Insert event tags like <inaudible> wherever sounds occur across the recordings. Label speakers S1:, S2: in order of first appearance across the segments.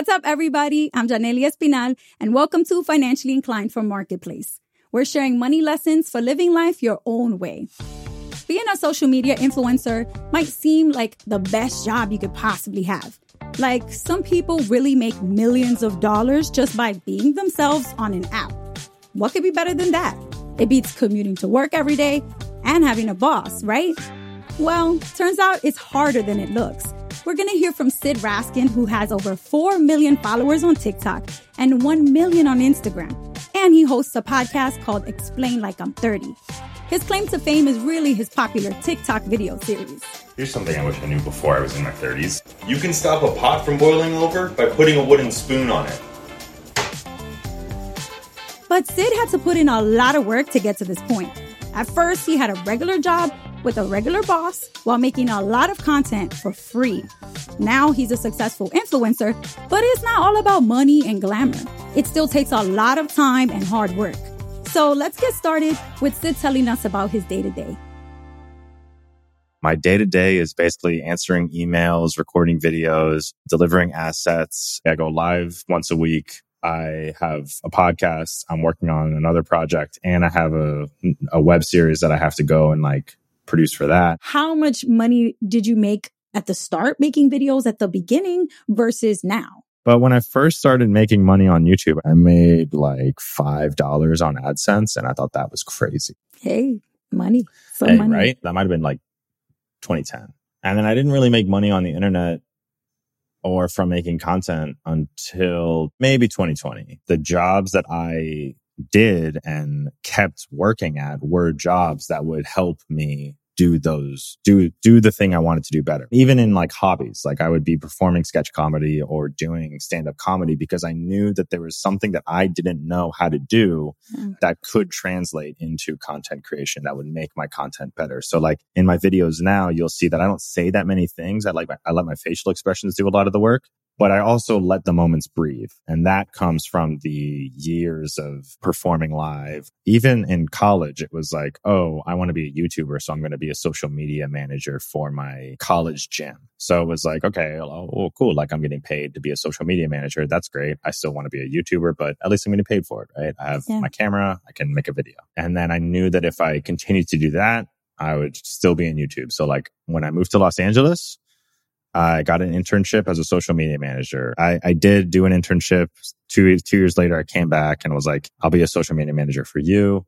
S1: What's up, everybody? I'm Janely Espinal, and welcome to Financially Inclined for Marketplace. We're sharing money lessons for living life your own way. Being a social media influencer might seem like the best job you could possibly have. Like, some people really make millions of dollars just by being themselves on an app. What could be better than that? It beats commuting to work every day and having a boss, right? Well, turns out it's harder than it looks. We're going to hear from Sid Raskind, who has over 4 million followers on TikTok and 1 million on Instagram. And he hosts a podcast called Explain Like I'm 30. His claim to fame is really his popular TikTok video series.
S2: Here's something I wish I knew before I was in my 30s. You can stop a pot from boiling over by putting a wooden spoon on it.
S1: But Sid had to put in a lot of work to get to this point. At first, he had a regular job with a regular boss while making a lot of content for free. Now he's a successful influencer, but it's not all about money and glamour. It still takes a lot of time and hard work. So let's get started with Sid telling us about his day to day.
S2: My day to day is basically answering emails, recording videos, delivering assets. I go live once a week. I have a podcast. I'm working on another project and I have a, a web series that I have to go and like produce for that.
S1: How much money did you make at the start making videos at the beginning versus now?
S2: But when I first started making money on YouTube, I made like $5 on AdSense and I thought that was crazy.
S1: Hey, money.
S2: So hey, money. Right? That might have been like 2010. And then I didn't really make money on the internet or from making content until maybe 2020. The jobs that I did and kept working at were jobs that would help me do those, do, do the thing I wanted to do better. Even in like hobbies, like I would be performing sketch comedy or doing stand up comedy because I knew that there was something that I didn't know how to do mm. that could translate into content creation that would make my content better. So like in my videos now, you'll see that I don't say that many things. I like, my, I let my facial expressions do a lot of the work but I also let the moments breathe. And that comes from the years of performing live. Even in college, it was like, oh, I want to be a YouTuber. So I'm going to be a social media manager for my college gym. So it was like, okay, oh, cool. Like I'm getting paid to be a social media manager. That's great. I still want to be a YouTuber, but at least I'm getting paid for it, right? I have yeah. my camera. I can make a video. And then I knew that if I continued to do that, I would still be in YouTube. So like when I moved to Los Angeles, I got an internship as a social media manager. I, I did do an internship. Two, two years later, I came back and was like, I'll be a social media manager for you.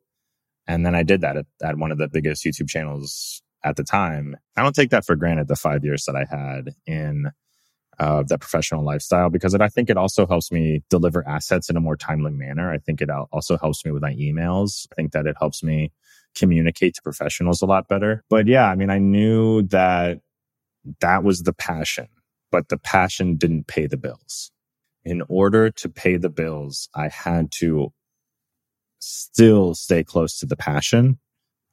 S2: And then I did that at, at one of the biggest YouTube channels at the time. I don't take that for granted, the five years that I had in uh, that professional lifestyle because it, I think it also helps me deliver assets in a more timely manner. I think it also helps me with my emails. I think that it helps me communicate to professionals a lot better. But yeah, I mean, I knew that that was the passion, but the passion didn't pay the bills. In order to pay the bills, I had to still stay close to the passion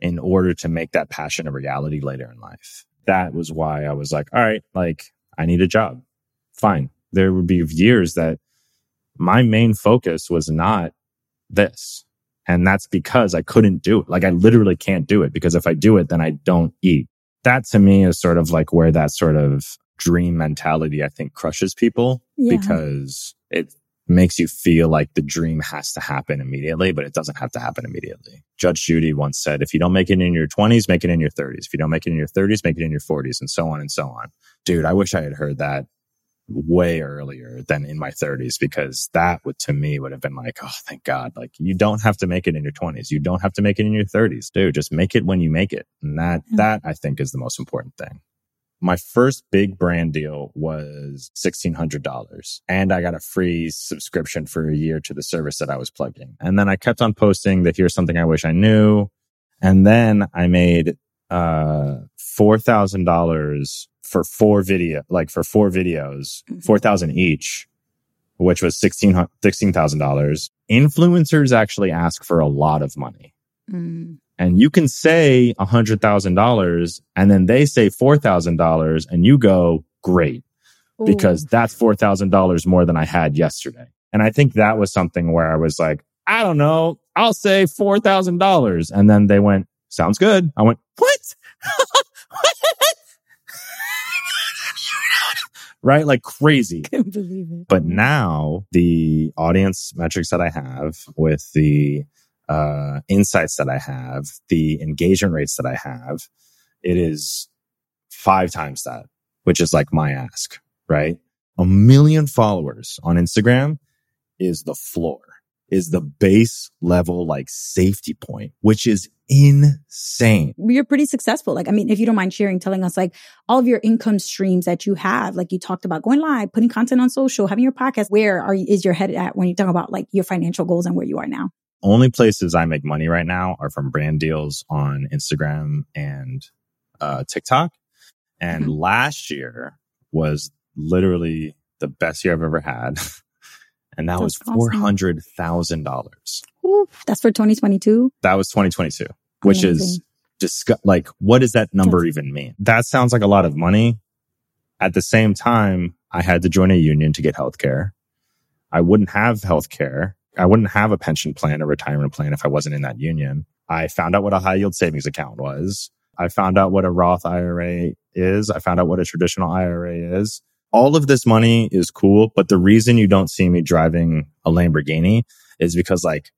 S2: in order to make that passion a reality later in life. That was why I was like, all right, like I need a job. Fine. There would be years that my main focus was not this. And that's because I couldn't do it. Like I literally can't do it because if I do it, then I don't eat that to me is sort of like where that sort of dream mentality, I think, crushes people yeah. because it makes you feel like the dream has to happen immediately, but it doesn't have to happen immediately. Judge Judy once said, if you don't make it in your 20s, make it in your 30s. If you don't make it in your 30s, make it in your 40s, and so on and so on. Dude, I wish I had heard that way earlier than in my 30s because that would to me would have been like, oh, thank God. Like you don't have to make it in your 20s. You don't have to make it in your 30s. Dude, just make it when you make it. And that, mm-hmm. that I think is the most important thing. My first big brand deal was $1,600 and I got a free subscription for a year to the service that I was plugging. And then I kept on posting that here's something I wish I knew. And then I made, uh, $4,000 for four video, like for four videos, mm-hmm. 4,000 each, which was $16,000. $16, Influencers actually ask for a lot of money. Mm. And you can say a $100,000 and then they say $4,000 and you go, great, Ooh. because that's $4,000 more than I had yesterday. And I think that was something where I was like, I don't know, I'll say $4,000. And then they went, sounds good. I went, what? <laughs> right? Like crazy. <laughs>
S1: Couldn't believe it.
S2: But now the audience metrics that I have with the uh, insights that I have, the engagement rates that I have, it is five times that, which is like my ask, right? A million followers on Instagram is the floor, is the base level like safety point, which is insane.
S1: You're pretty successful. Like, I mean, if you don't mind sharing, telling us like all of your income streams that you have, like you talked about going live, putting content on social, having your podcast. Where are is your head at when you talk about like your financial goals and where you are now?
S2: Only places I make money right now are from brand deals on Instagram and uh, TikTok. And mm-hmm. last year was literally the best year I've ever had. <laughs> and that that's was $400,000.
S1: That's for 2022?
S2: That was 2022, which is just like, what does that number that's- even mean? That sounds like a lot of money. At the same time, I had to join a union to get health care. I wouldn't have health care. I wouldn't have a pension plan or retirement plan if I wasn't in that union. I found out what a high yield savings account was. I found out what a Roth IRA is. I found out what a traditional IRA is. All of this money is cool, but the reason you don't see me driving a Lamborghini is because like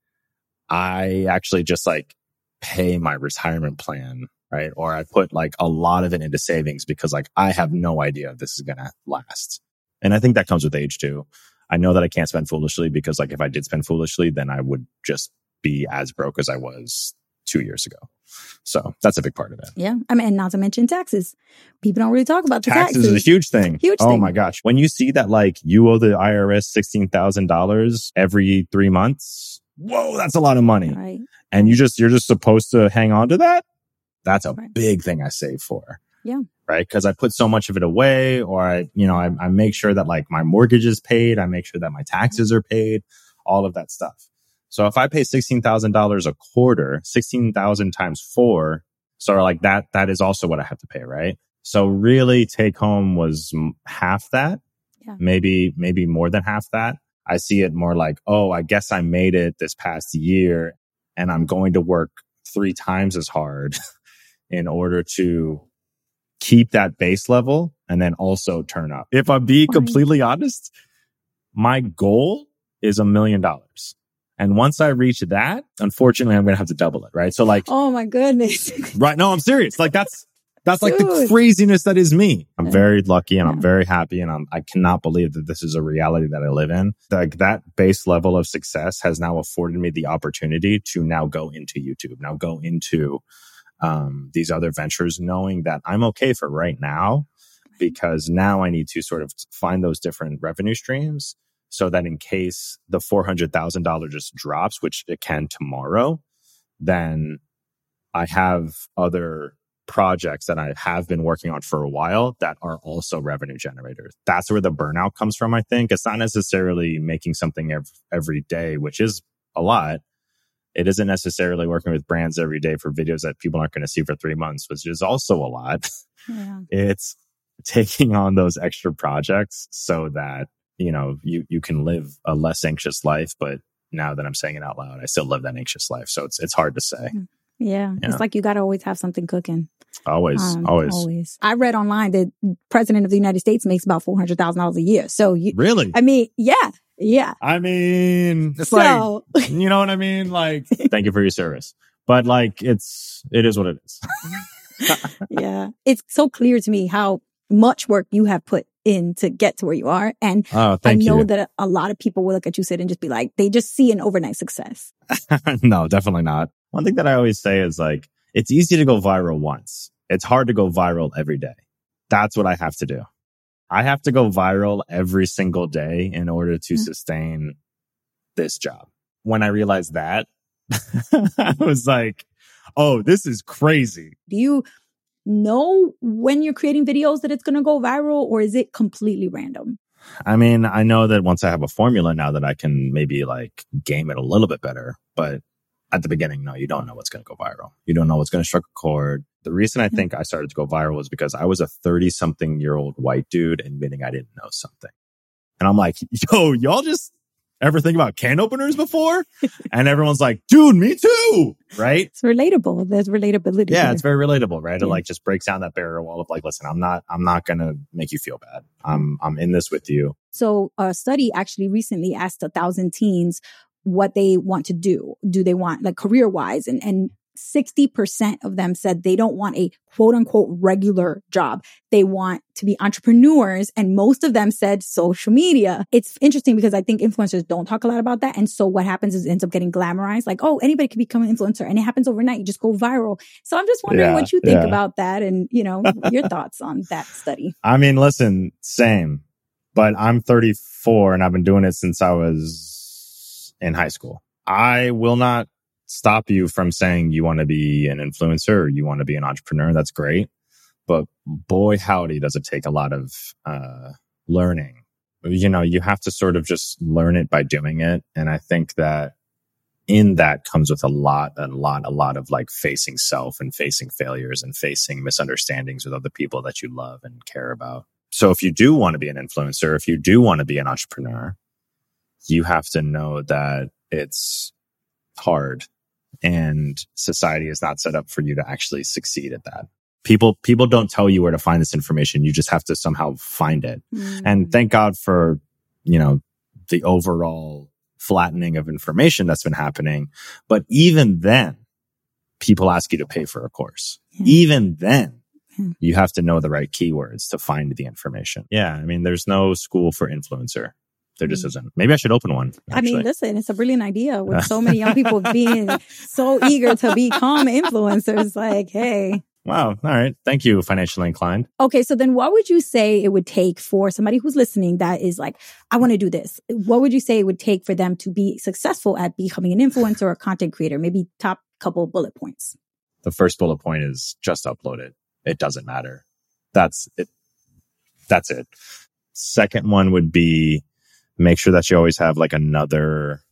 S2: I actually just like pay my retirement plan, right? Or I put like a lot of it into savings because like I have no idea if this is going to last. And I think that comes with age too. I know that I can't spend foolishly because like if I did spend foolishly, then I would just be as broke as I was two years ago. So that's a big part of it.
S1: Yeah. I mean, and not to mention taxes. People don't really talk about the taxes.
S2: Taxes is a huge thing.
S1: Huge
S2: oh
S1: thing.
S2: my gosh. When you see that like you owe the IRS $16,000 every three months, whoa, that's a lot of money.
S1: Right.
S2: And you just, you're just supposed to hang on to that. That's a right. big thing I save for.
S1: Yeah.
S2: Right. Cause I put so much of it away or I, you know, I, I make sure that like my mortgage is paid. I make sure that my taxes mm-hmm. are paid, all of that stuff. So if I pay $16,000 a quarter, 16,000 times four, so like that, that is also what I have to pay. Right. So really take home was half that, yeah. maybe, maybe more than half that. I see it more like, oh, I guess I made it this past year and I'm going to work three times as hard <laughs> in order to keep that base level and then also turn up. If I'm being completely honest, my goal is a million dollars. And once I reach that, unfortunately, I'm going to have to double it. Right. So like,
S1: oh my goodness. <laughs>
S2: right. No, I'm serious. Like that's, that's like the craziness that is me. I'm very lucky and I'm very happy and I'm, I cannot believe that this is a reality that I live in. Like that base level of success has now afforded me the opportunity to now go into YouTube, now go into, um, these other ventures, knowing that I'm okay for right now because now I need to sort of find those different revenue streams so that in case the $400,000 just drops, which it can tomorrow, then I have other projects that I have been working on for a while that are also revenue generators. That's where the burnout comes from, I think. It's not necessarily making something every, every day, which is a lot. It isn't necessarily working with brands every day for videos that people aren't going to see for three months, which is also a lot. Yeah. <laughs> It's taking on those extra projects so that, you know, you, you can live a less anxious life. But now that I'm saying it out loud, I still live that anxious life. So it's, it's hard to say. Mm.
S1: Yeah. It's like you got to always have something cooking.
S2: Always, um, always,
S1: always. I read online that president of the United States makes about four hundred thousand dollars a year. So you
S2: really?
S1: I mean, yeah, yeah.
S2: I mean, it's so, like you know what I mean. Like, <laughs> thank you for your service, but like, it's it is what it is. <laughs>
S1: yeah, it's so clear to me how much work you have put in to get to where you are, and
S2: oh,
S1: I know
S2: you.
S1: that a lot of people will look at you Sid and just be like, they just see an overnight success. <laughs>
S2: no, definitely not. One thing that I always say is like, it's easy to go viral once. It's hard to go viral every day. That's what I have to do. I have to go viral every single day in order to mm-hmm. sustain this job. When I realized that, <laughs> I was like, oh, this is crazy.
S1: Do you know when you're creating videos that it's going to go viral or is it completely random?
S2: I mean, I know that once I have a formula now that I can maybe like game it a little bit better, but at the beginning, no, you don't know what's going to go viral. You don't know what's going to strike a chord. The reason I hmm. think I started to go viral was because I was a 30 something year old white dude admitting I didn't know something. And I'm like, yo, y'all just, ever think about can openers before? <laughs> and everyone's like, dude, me too. Right.
S1: It's relatable. There's relatability.
S2: Yeah.
S1: there.
S2: It's very relatable, right? It like just breaks down that barrier wall of like, listen, I'm not, I'm not going to make you feel bad. I'm, I'm in this with you.
S1: So a study actually recently asked a thousand teens what they want to do. Do they want like career wise and, and 60% of them said they don't want a quote unquote regular job. They want to be entrepreneurs. And most of them said social media. It's interesting because I think influencers don't talk a lot about that. And so what happens is it ends up getting glamorized. Like, oh, anybody can become an influencer and it happens overnight. You just go viral. So I'm just wondering
S2: Yeah,
S1: what you think
S2: yeah.
S1: about that and, you know, <laughs> your thoughts on that study.
S2: I mean, listen, same, but I'm 34 and I've been doing it since I was in high school. I will not stop you from saying you want to be an influencer or you want to be an entrepreneur. That's great. But boy, howdy, does it take a lot of, uh, learning. You know, you have to sort of just learn it by doing it. And I think that in that comes with a lot, a lot, a lot of like facing self and facing failures and facing misunderstandings with other people that you love and care about. So if you do want to be an influencer, if you do want to be an entrepreneur, you have to know that it's hard and society is not set up for you to actually succeed at that. People, people don't tell you where to find this information. You just have to somehow find it. Mm. And thank God for, you know, the overall flattening of information that's been happening. But even then, people ask you to pay for a course.
S1: Yeah.
S2: Even then,
S1: hmm.
S2: you have to know the right keywords to find the information. Yeah. I mean, there's no school for influencer. There just
S1: Mm.
S2: isn't. Maybe I should open one.
S1: I mean, listen, it's a brilliant idea with so many young people <laughs> being so eager to become influencers. Like, hey,
S2: wow. All right. Thank you, financially inclined.
S1: okay, so then what would you say it would take for somebody who's listening that is like, I want to do this? What would you say it would take for them to be successful at becoming an influencer or a content creator? Maybe top couple bullet points.
S2: The first bullet point is just upload it. It doesn't matter. That's it. That's it. Second one would be make sure that you always have like another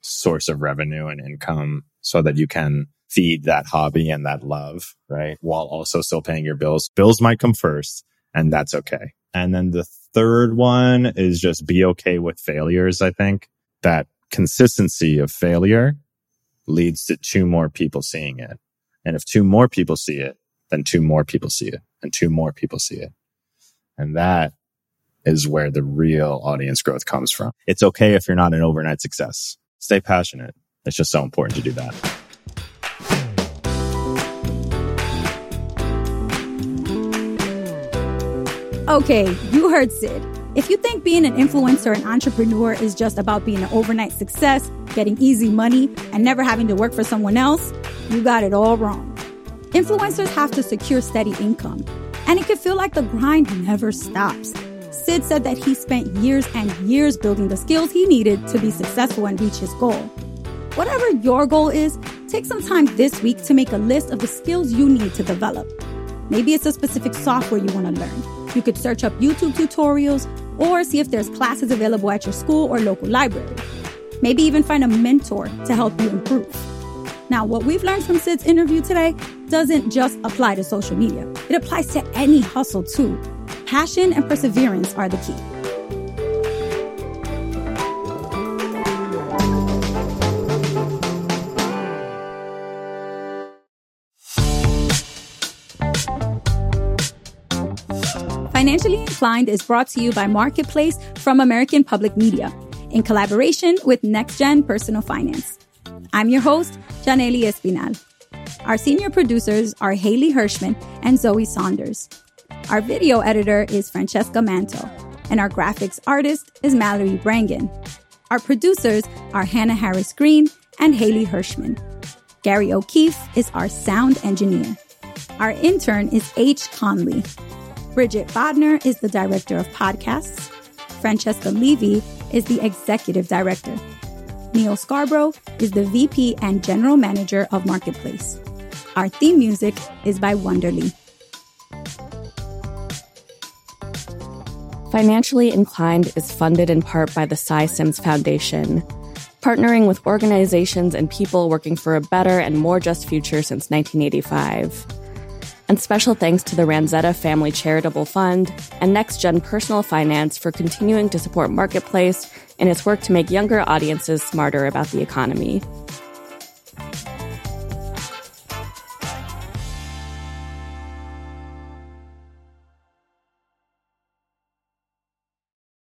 S2: source of revenue and income so that you can feed that hobby and that love, right? While also still paying your bills. Bills might come first and that's okay. And then the third one is just be okay with failures. I think that consistency of failure leads to two more people seeing it. And if two more people see it, then two more people see it and two more people see it. And that is where the real audience growth comes from. It's okay if you're not an overnight success. Stay passionate. It's just so important to do that.
S1: Okay, you heard Sid. If you think being an influencer and entrepreneur is just about being an overnight success, getting easy money, and never having to work for someone else, you got it all wrong. Influencers have to secure steady income, and it can feel like the grind never stops. Sid said that he spent years and years building the skills he needed to be successful and reach his goal. Whatever your goal is, take some time this week to make a list of the skills you need to develop. Maybe it's a specific software you want to learn. You could search up YouTube tutorials or see if there's classes available at your school or local library. Maybe even find a mentor to help you improve. Now, what we've learned from Sid's interview today doesn't just apply to social media. It applies to any hustle too. Passion and perseverance are the key. Financially Inclined is brought to you by Marketplace from American Public Media in collaboration with NextGen Personal Finance. I'm your host, Janely Espinal. Our senior producers are Haley Hirschman and Zoe Saunders. Our video editor is Francesca Manto, and our graphics artist is Mallory Brangan. Our producers are Hannah Harris Green and Haley Hirschman. Gary O'Keefe is our sound engineer. Our intern is H. Conley. Bridget Bodnar is the director of podcasts. Francesca Levy is the executive director. Neal Scarbrough is the VP and general manager of Marketplace. Our theme music is by Wonderly.
S3: Financially Inclined is funded in part by the Sy Syms Foundation, partnering with organizations and people working for a better and more just future since 1985. And special thanks to the Ranzetta Family Charitable Fund and NextGen Personal Finance for continuing to support Marketplace in its work to make younger audiences smarter about the economy.